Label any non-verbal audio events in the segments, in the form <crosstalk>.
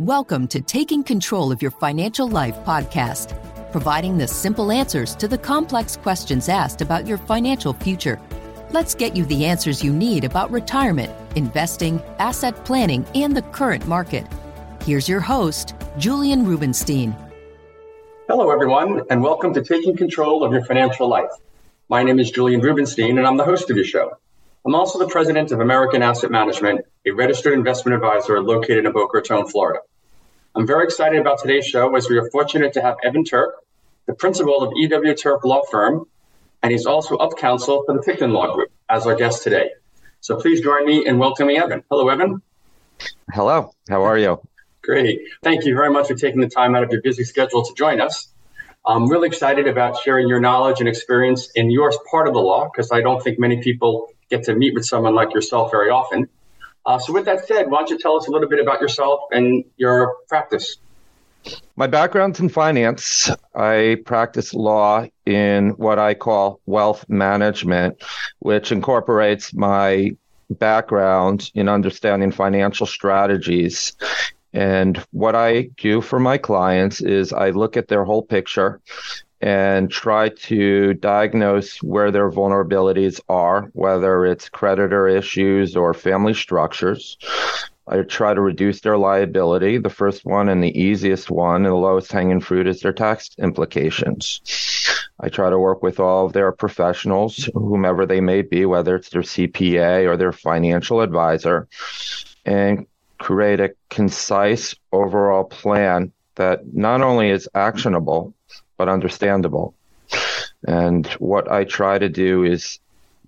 Welcome to Taking Control of Your Financial Life podcast, providing the simple answers to the complex questions asked about your financial future. Let's get you the answers you need about retirement, investing, asset planning, and the current market. Here's your host, Julian Rubinstein. Hello, everyone, and welcome to Taking Control of Your Financial Life. My name is Julian Rubinstein, and I'm the host of your show. I'm also the president of American Asset Management, a registered investment advisor located in Boca Raton, Florida. I'm very excited about today's show as we are fortunate to have Evan Turk, the principal of EW Turk Law Firm, and he's also up counsel for the Picton Law Group as our guest today. So please join me in welcoming Evan. Hello, Evan. Hello. How are you? Great. Thank you very much for taking the time out of your busy schedule to join us. I'm really excited about sharing your knowledge and experience in your part of the law because I don't think many people get to meet with someone like yourself very often. Uh, so, with that said, why don't you tell us a little bit about yourself and your practice? My background's in finance. I practice law in what I call wealth management, which incorporates my background in understanding financial strategies. And what I do for my clients is I look at their whole picture and try to diagnose where their vulnerabilities are, whether it's creditor issues or family structures. I try to reduce their liability. The first one and the easiest one and the lowest hanging fruit is their tax implications. I try to work with all of their professionals, whomever they may be, whether it's their CPA or their financial advisor, and create a concise overall plan that not only is actionable, but understandable. And what I try to do is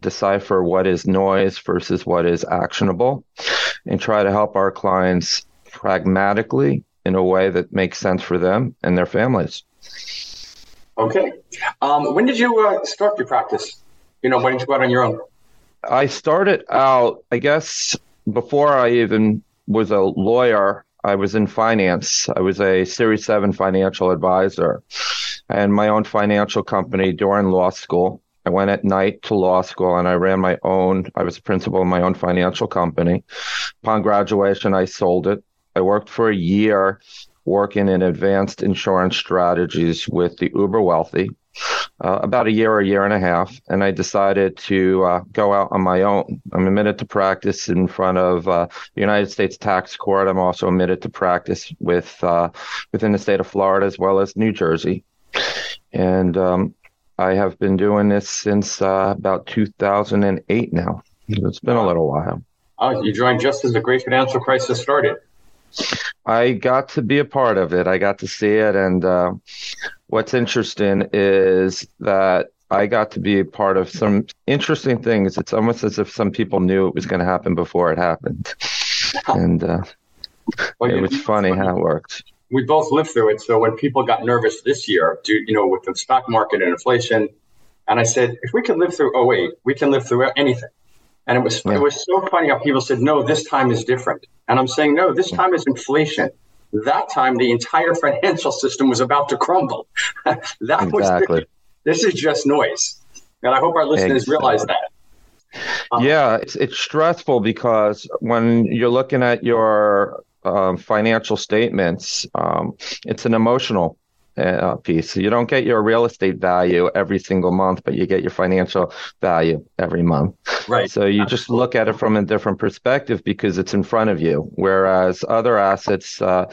decipher what is noise versus what is actionable and try to help our clients pragmatically in a way that makes sense for them and their families. Okay. Um, when did you uh, start your practice? You know, when did you go out on your own? I started out, I guess, before I even was a lawyer, I was in finance. I was a Series 7 financial advisor and my own financial company during law school. I went at night to law school and I ran my own, I was a principal of my own financial company. Upon graduation, I sold it. I worked for a year working in advanced insurance strategies with the uber wealthy, uh, about a year, a year and a half, and I decided to uh, go out on my own. I'm admitted to practice in front of uh, the United States Tax Court. I'm also admitted to practice with uh, within the state of Florida as well as New Jersey, and um, I have been doing this since uh, about 2008 now. It's been a little while. Oh, you joined just as the great financial crisis started. I got to be a part of it. I got to see it, and uh, what's interesting is that I got to be a part of some interesting things. It's almost as if some people knew it was going to happen before it happened, <laughs> and uh, well, it was funny how it worked. We both lived through it. So when people got nervous this year, due, you know, with the stock market and inflation, and I said, if we can live through 08, we can live through anything. And it was yeah. it was so funny how people said, no, this time is different. And I'm saying, no, this time is inflation. That time, the entire financial system was about to crumble. <laughs> that exactly. was this is just noise, and I hope our listeners exactly. realize that. Um, yeah, it's it's stressful because when you're looking at your um, financial statements, um, it's an emotional uh, piece. You don't get your real estate value every single month, but you get your financial value every month. Right. So you just look at it from a different perspective because it's in front of you, whereas other assets uh,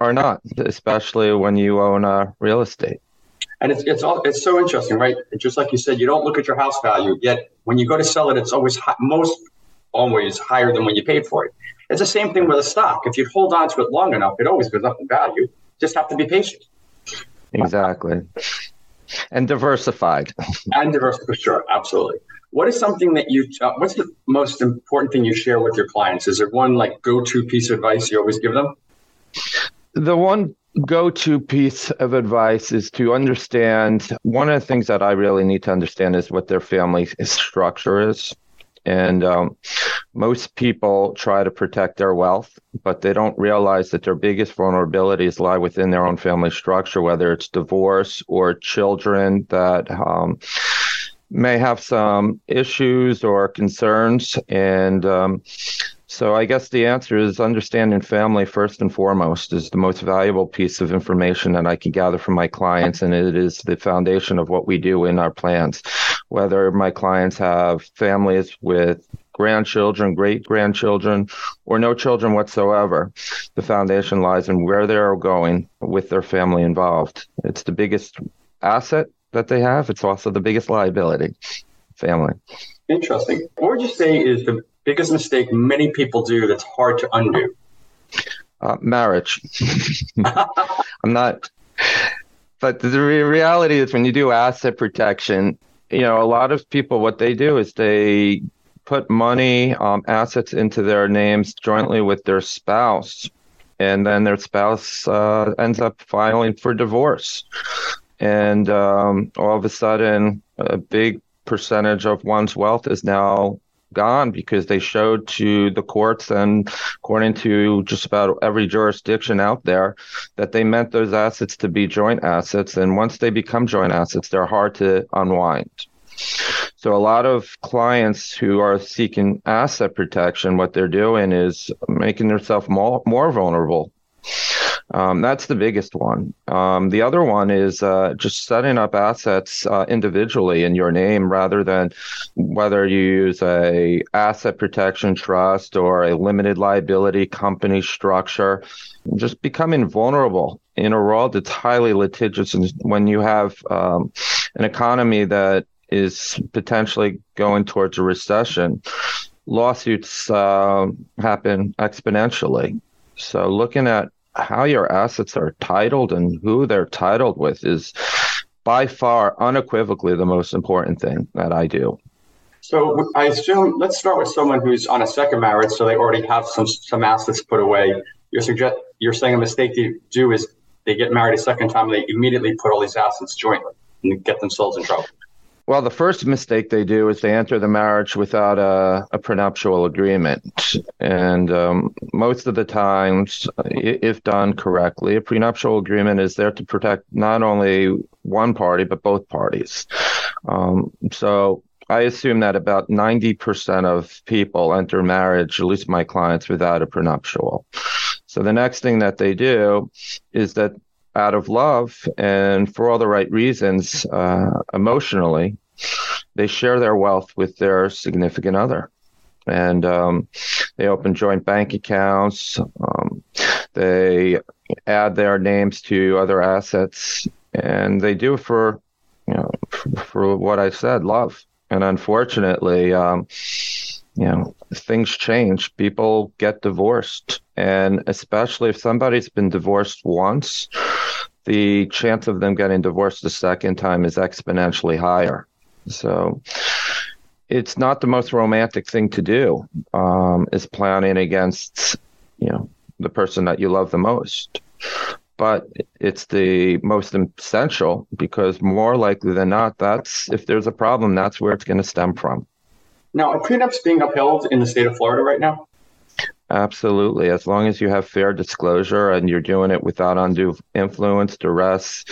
are not, especially when you own uh, real estate. And it's it's all it's so interesting, right? Just like you said, you don't look at your house value yet. When you go to sell it, it's always high, most always higher than when you paid for it. It's the same thing with a stock. If you hold on to it long enough, it always goes up in value. Just have to be patient. Exactly. And diversified. and diversified, for sure, absolutely. What is something that you, uh, what's the most important thing you share with your clients? Is there one like go to piece of advice you always give them? The one go to piece of advice is to understand one of the things that I really need to understand is what their family structure is. And um, most people try to protect their wealth, but they don't realize that their biggest vulnerabilities lie within their own family structure, whether it's divorce or children that um, may have some issues or concerns. And um, So I guess the answer is understanding family first and foremost is the most valuable piece of information that I can gather from my clients, and it is the foundation of what we do in our plans. Whether my clients have families with grandchildren, great grandchildren, or no children whatsoever, the foundation lies in where they're going with their family involved. It's the biggest asset that they have. It's also the biggest liability, family. Interesting. What would you say is the biggest mistake many people do that's hard to undo? Uh, marriage. <laughs> I'm not, but the re- reality is when you do asset protection, you know, a lot of people, what they do is they put money, um, assets into their names jointly with their spouse, and then their spouse uh, ends up filing for divorce. And um, all of a sudden, a big percentage of one's wealth is now gone because they showed to the courts and according to just about every jurisdiction out there that they meant those assets to be joint assets. And once they become joint assets they're hard to unwind. So a lot of clients who are seeking asset protection what they're doing is making themselves more, more vulnerable um, that's the biggest one. Um, the other one is uh, just setting up assets uh, individually in your name rather than whether you use a asset protection trust or a limited liability company structure. Just becoming vulnerable in a world that's highly litigious, and when you have um, an economy that is potentially going towards a recession, lawsuits uh, happen exponentially. So looking at how your assets are titled and who they're titled with is by far unequivocally the most important thing that I do. So I assume let's start with someone who's on a second marriage, so they already have some some assets put away. You're suggest you're saying a mistake they do is they get married a second time, and they immediately put all these assets jointly and get themselves in trouble. Well, the first mistake they do is they enter the marriage without a, a prenuptial agreement. And um, most of the times, if done correctly, a prenuptial agreement is there to protect not only one party, but both parties. Um, so I assume that about 90% of people enter marriage, at least my clients, without a prenuptial. So the next thing that they do is that out of love and for all the right reasons, uh, emotionally, they share their wealth with their significant other. And um, they open joint bank accounts. Um, they add their names to other assets, and they do it for, you know, for, for what I said, love. And unfortunately, um, you know, things change. People get divorced, and especially if somebody's been divorced once, the chance of them getting divorced the second time is exponentially higher. So it's not the most romantic thing to do, um, is planning against, you know, the person that you love the most. But it's the most essential because more likely than not, that's if there's a problem, that's where it's going to stem from. Now, are prenups being upheld in the state of Florida right now? Absolutely. As long as you have fair disclosure and you're doing it without undue influence, duress,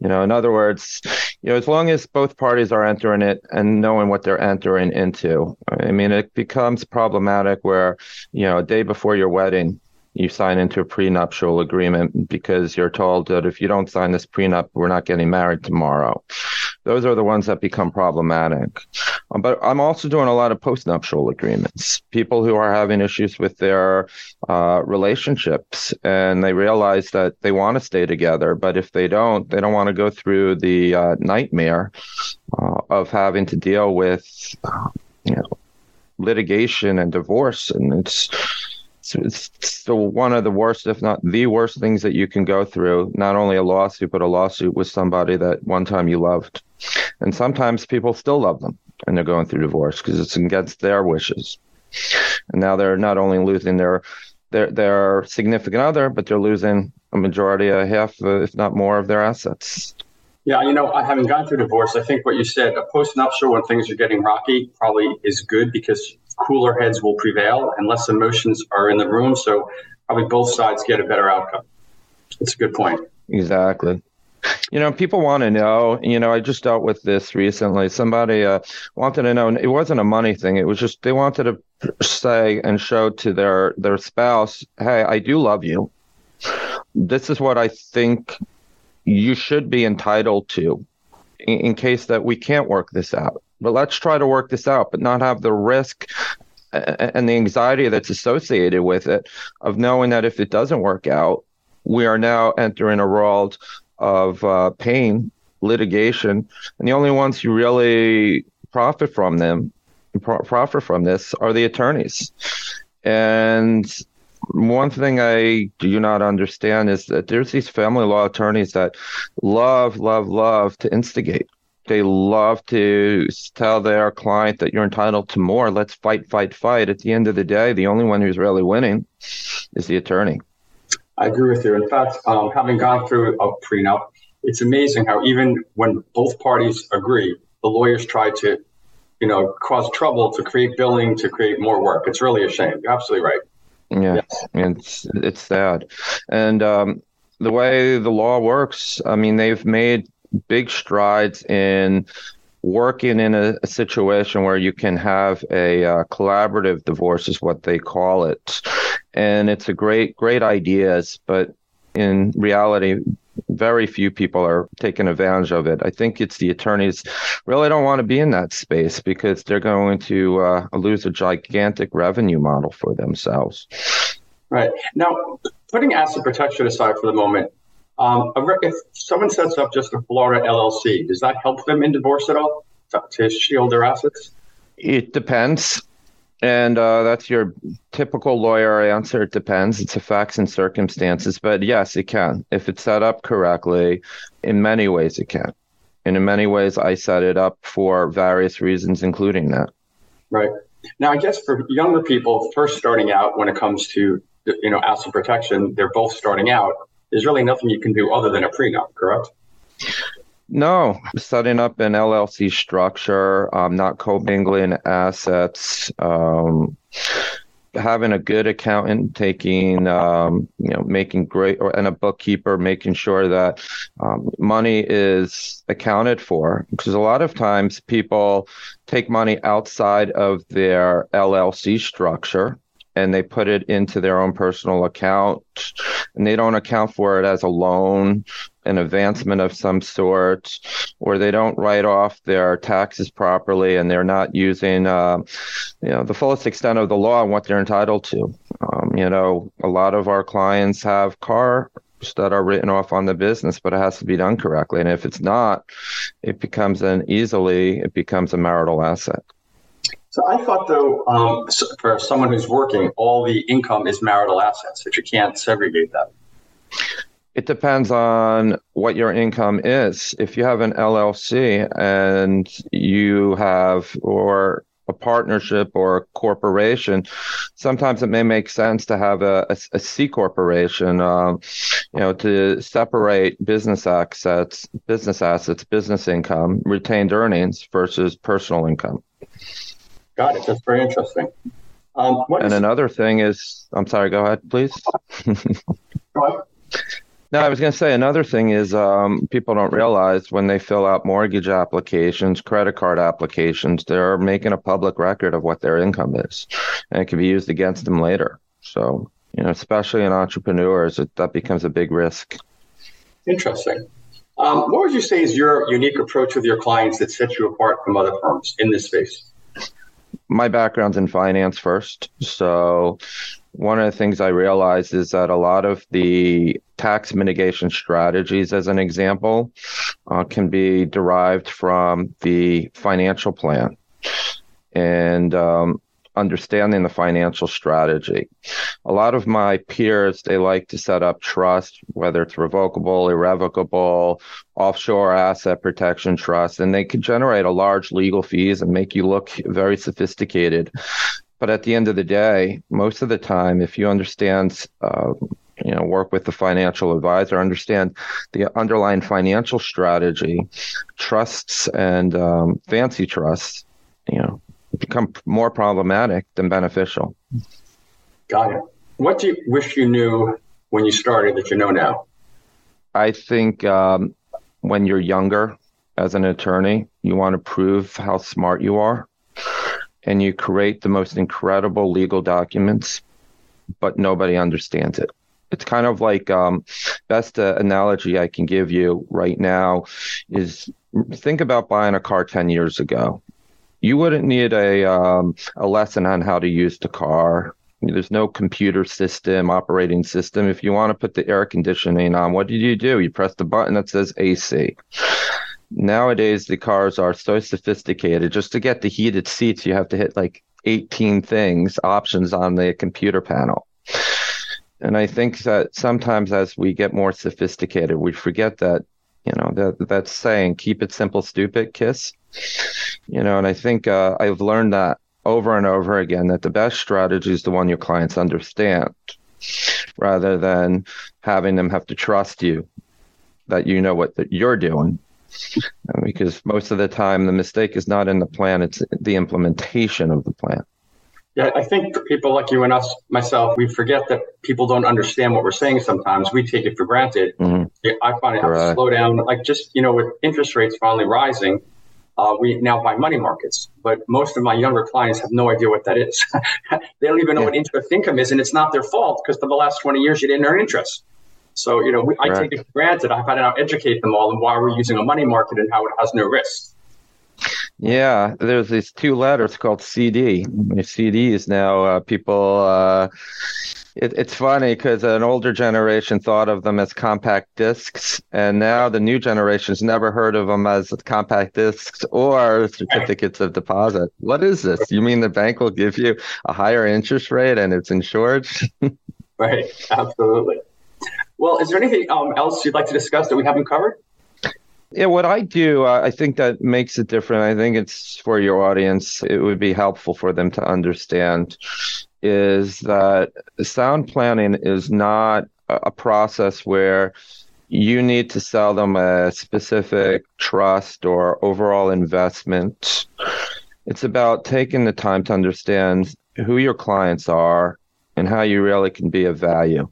you know, in other words, you know, as long as both parties are entering it and knowing what they're entering into. I mean, it becomes problematic where, you know, a day before your wedding, you sign into a prenuptial agreement because you're told that if you don't sign this prenup, we're not getting married tomorrow. Those are the ones that become problematic. Um, but I'm also doing a lot of postnuptial agreements. People who are having issues with their uh, relationships and they realize that they want to stay together, but if they don't, they don't want to go through the uh, nightmare uh, of having to deal with, you know, litigation and divorce. And it's it's still one of the worst, if not the worst things that you can go through. Not only a lawsuit, but a lawsuit with somebody that one time you loved. And sometimes people still love them and they're going through divorce because it's against their wishes. And now they're not only losing their their their significant other, but they're losing a majority, a half, uh, if not more, of their assets. Yeah, you know, having gone through divorce, I think what you said, a post-nuptial when things are getting rocky, probably is good because cooler heads will prevail and less emotions are in the room. So probably both sides get a better outcome. It's a good point. Exactly. You know, people want to know. You know, I just dealt with this recently. Somebody uh, wanted to know. It wasn't a money thing. It was just they wanted to say and show to their their spouse, "Hey, I do love you. This is what I think you should be entitled to, in, in case that we can't work this out. But let's try to work this out, but not have the risk." And the anxiety that's associated with it of knowing that if it doesn't work out, we are now entering a world of uh, pain, litigation, and the only ones who really profit from them, pro- profit from this, are the attorneys. And one thing I do not understand is that there's these family law attorneys that love, love, love to instigate. They love to tell their client that you're entitled to more. Let's fight, fight, fight. At the end of the day, the only one who's really winning is the attorney. I agree with you. In fact, um, having gone through a prenup, it's amazing how even when both parties agree, the lawyers try to, you know, cause trouble to create billing to create more work. It's really a shame. You're absolutely right. Yeah, yes. it's it's sad, and um, the way the law works, I mean, they've made big strides in working in a, a, situation where you can have a uh, collaborative divorce is what they call it. And it's a great great ideas but in reality very few people are taking advantage of it. I think it's the attorneys really don't want to be in that space because they're going to uh, lose a gigantic revenue model for themselves. Right. Now putting asset protection aside for the moment um, if someone sets up just a Florida LLC, does that help them in divorce at all to shield their assets? It depends. And uh, that's your typical lawyer answer. It depends. It's a facts and circumstances. But yes, it can. If it's set up correctly, in many ways, it can. And in many ways, I set it up for various reasons, including that. Right. Now, I guess for younger people first starting out when it comes to you know asset protection, they're both starting out there's really nothing you can do other than a prenup, correct? No, setting up an LLC structure, um, not commingling assets, um, having a good accountant taking, um, you know, making great, or, and a bookkeeper making sure that um, money is accounted for. Because a lot of times people take money outside of their LLC structure and they put it into their own personal account. And they don't account for it as a loan an advancement of some sort or they don't write off their taxes properly and they're not using uh, you know the fullest extent of the law and what they're entitled to. Um, you know a lot of our clients have cars that are written off on the business but it has to be done correctly. And if it's not it becomes an easily it becomes a marital asset so I thought, though, um, for someone who's working, all the income is marital assets, that you can't segregate that. It depends on what your income is. If you have an LLC and you have, or a partnership or a corporation, sometimes it may make sense to have a, a, a C corporation, um, you know, to separate business assets, business assets, business income, retained earnings versus personal income. Got it. That's very interesting. Um, and is... another thing is, I'm sorry, go ahead, please. go ahead. No, I was going to say another thing is um, people don't realize when they fill out mortgage applications, credit card applications, they're making a public record of what their income is, and it can be used against them later. So, you know, especially in entrepreneurs, it, that becomes a big risk. Interesting. Um, what would you say is your unique approach with your clients that sets you apart from other firms in this space? My background's in finance first. So one of the things I realized is that a lot of the tax mitigation strategies, as an example, uh, can be derived from the financial plan. And um, understanding the financial strategy. A lot of my peers, they like to set up trust, whether it's revocable, irrevocable, offshore asset protection trust, and they can generate a large legal fees and make you look very sophisticated. But at the end of the day, most of the time, if you understand, uh, you know, work with the financial advisor, understand the underlying financial strategy, trusts and um, fancy trusts, you know, become more problematic than beneficial. Got it. What do you wish you knew when you started that you know now? I think um, when you're younger as an attorney, you want to prove how smart you are, and you create the most incredible legal documents, but nobody understands it. It's kind of like um, best uh, analogy I can give you right now is think about buying a car 10 years ago. You wouldn't need a um, a lesson on how to use the car. There's no computer system, operating system. If you want to put the air conditioning on, what do you do? You press the button that says AC. Nowadays, the cars are so sophisticated. Just to get the heated seats, you have to hit like 18 things, options on the computer panel. And I think that sometimes as we get more sophisticated, we forget that, you know, that that saying, keep it simple, stupid, kiss. You know, and I think uh, I've learned that over and over again that the best strategy is the one your clients understand rather than having them have to trust you that you know what that you're doing. Because most of the time the mistake is not in the plan it's the implementation of the plan. Yeah i think for people like you and us myself we forget that people don't understand what we're saying sometimes. We take it for granted. Mm-hmm. i find it have to slow down like just you know with interest rates finally rising uh, we now buy money markets, but most of my younger clients have no idea what that is. <laughs> they don't even know yeah. what interest income is, and it's not their fault because for the last 20 years you didn't earn interest. So, you know, we, I take it for granted. I've had to now educate them all on why we're using a money market and how it has no risk. Yeah, there's these two letters called CD. CD is now uh, people. Uh, it, it's funny because an older generation thought of them as compact discs, and now the new generation's never heard of them as compact discs or certificates of deposit. What is this? You mean the bank will give you a higher interest rate and it's insured? <laughs> right, absolutely. Well, is there anything um, else you'd like to discuss that we haven't covered? Yeah, what I do, uh, I think that makes it different. I think it's for your audience. It would be helpful for them to understand is that sound planning is not a process where you need to sell them a specific trust or overall investment. It's about taking the time to understand who your clients are and how you really can be of value.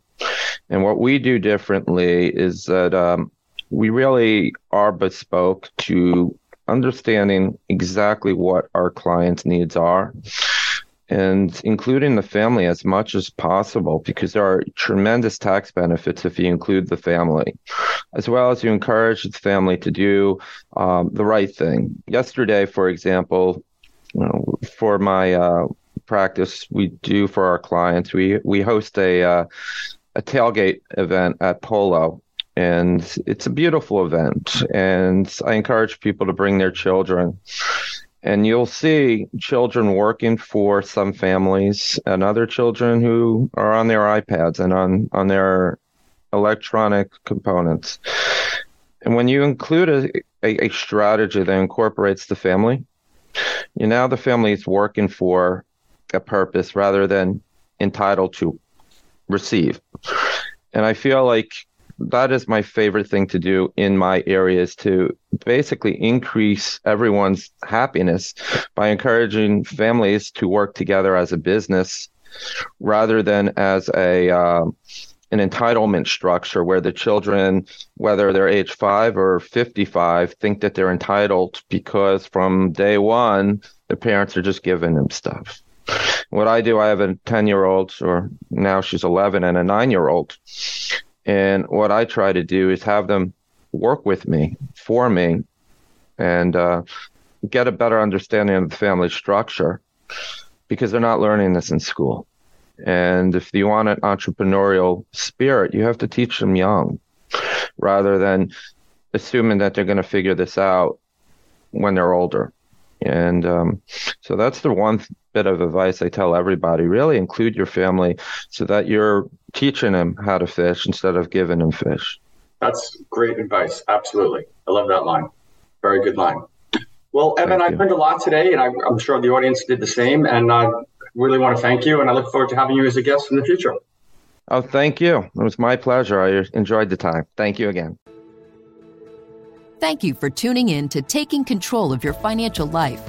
And what we do differently is that um, we really are bespoke to understanding exactly what our clients' needs are and including the family as much as possible because there are tremendous tax benefits if you include the family, as well as you encourage the family to do um, the right thing. Yesterday, for example, you know, for my uh, practice, we do for our clients, we we host a uh, a tailgate event at Polo and it's a beautiful event and i encourage people to bring their children and you'll see children working for some families and other children who are on their ipads and on on their electronic components. And when you include a, a, a strategy that incorporates the family you now the family is working for a purpose rather than entitled to receive. And I feel like that is my favorite thing to do in my area is to basically increase everyone's happiness by encouraging families to work together as a business rather than as a uh, an entitlement structure where the children, whether they're age five or 55, think that they're entitled because from day one, the parents are just giving them stuff. What I do, I have a 10 year old, or now she's 11, and a nine year old. And what I try to do is have them work with me, for me, and uh, get a better understanding of the family structure because they're not learning this in school. And if you want an entrepreneurial spirit, you have to teach them young rather than assuming that they're going to figure this out when they're older. And um, so that's the one bit of advice I tell everybody. Really include your family so that you're teaching him how to fish instead of giving him fish. That's great advice. Absolutely. I love that line. Very good line. Well, Evan, I learned a lot today, and I, am sure the audience did the same. And I really want to thank you, and I look forward to having you as a guest in the future. Oh, thank you. It was my pleasure. I enjoyed the time. Thank you again. Thank you for tuning in to Taking Control of Your Financial Life.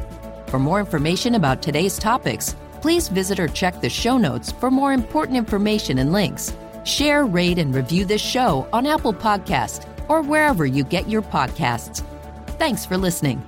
For more information about today's topics, please visit or check the show notes for more important information and links. Share, rate, and review this show on Apple Podcast, or wherever you get your podcasts. Thanks for listening.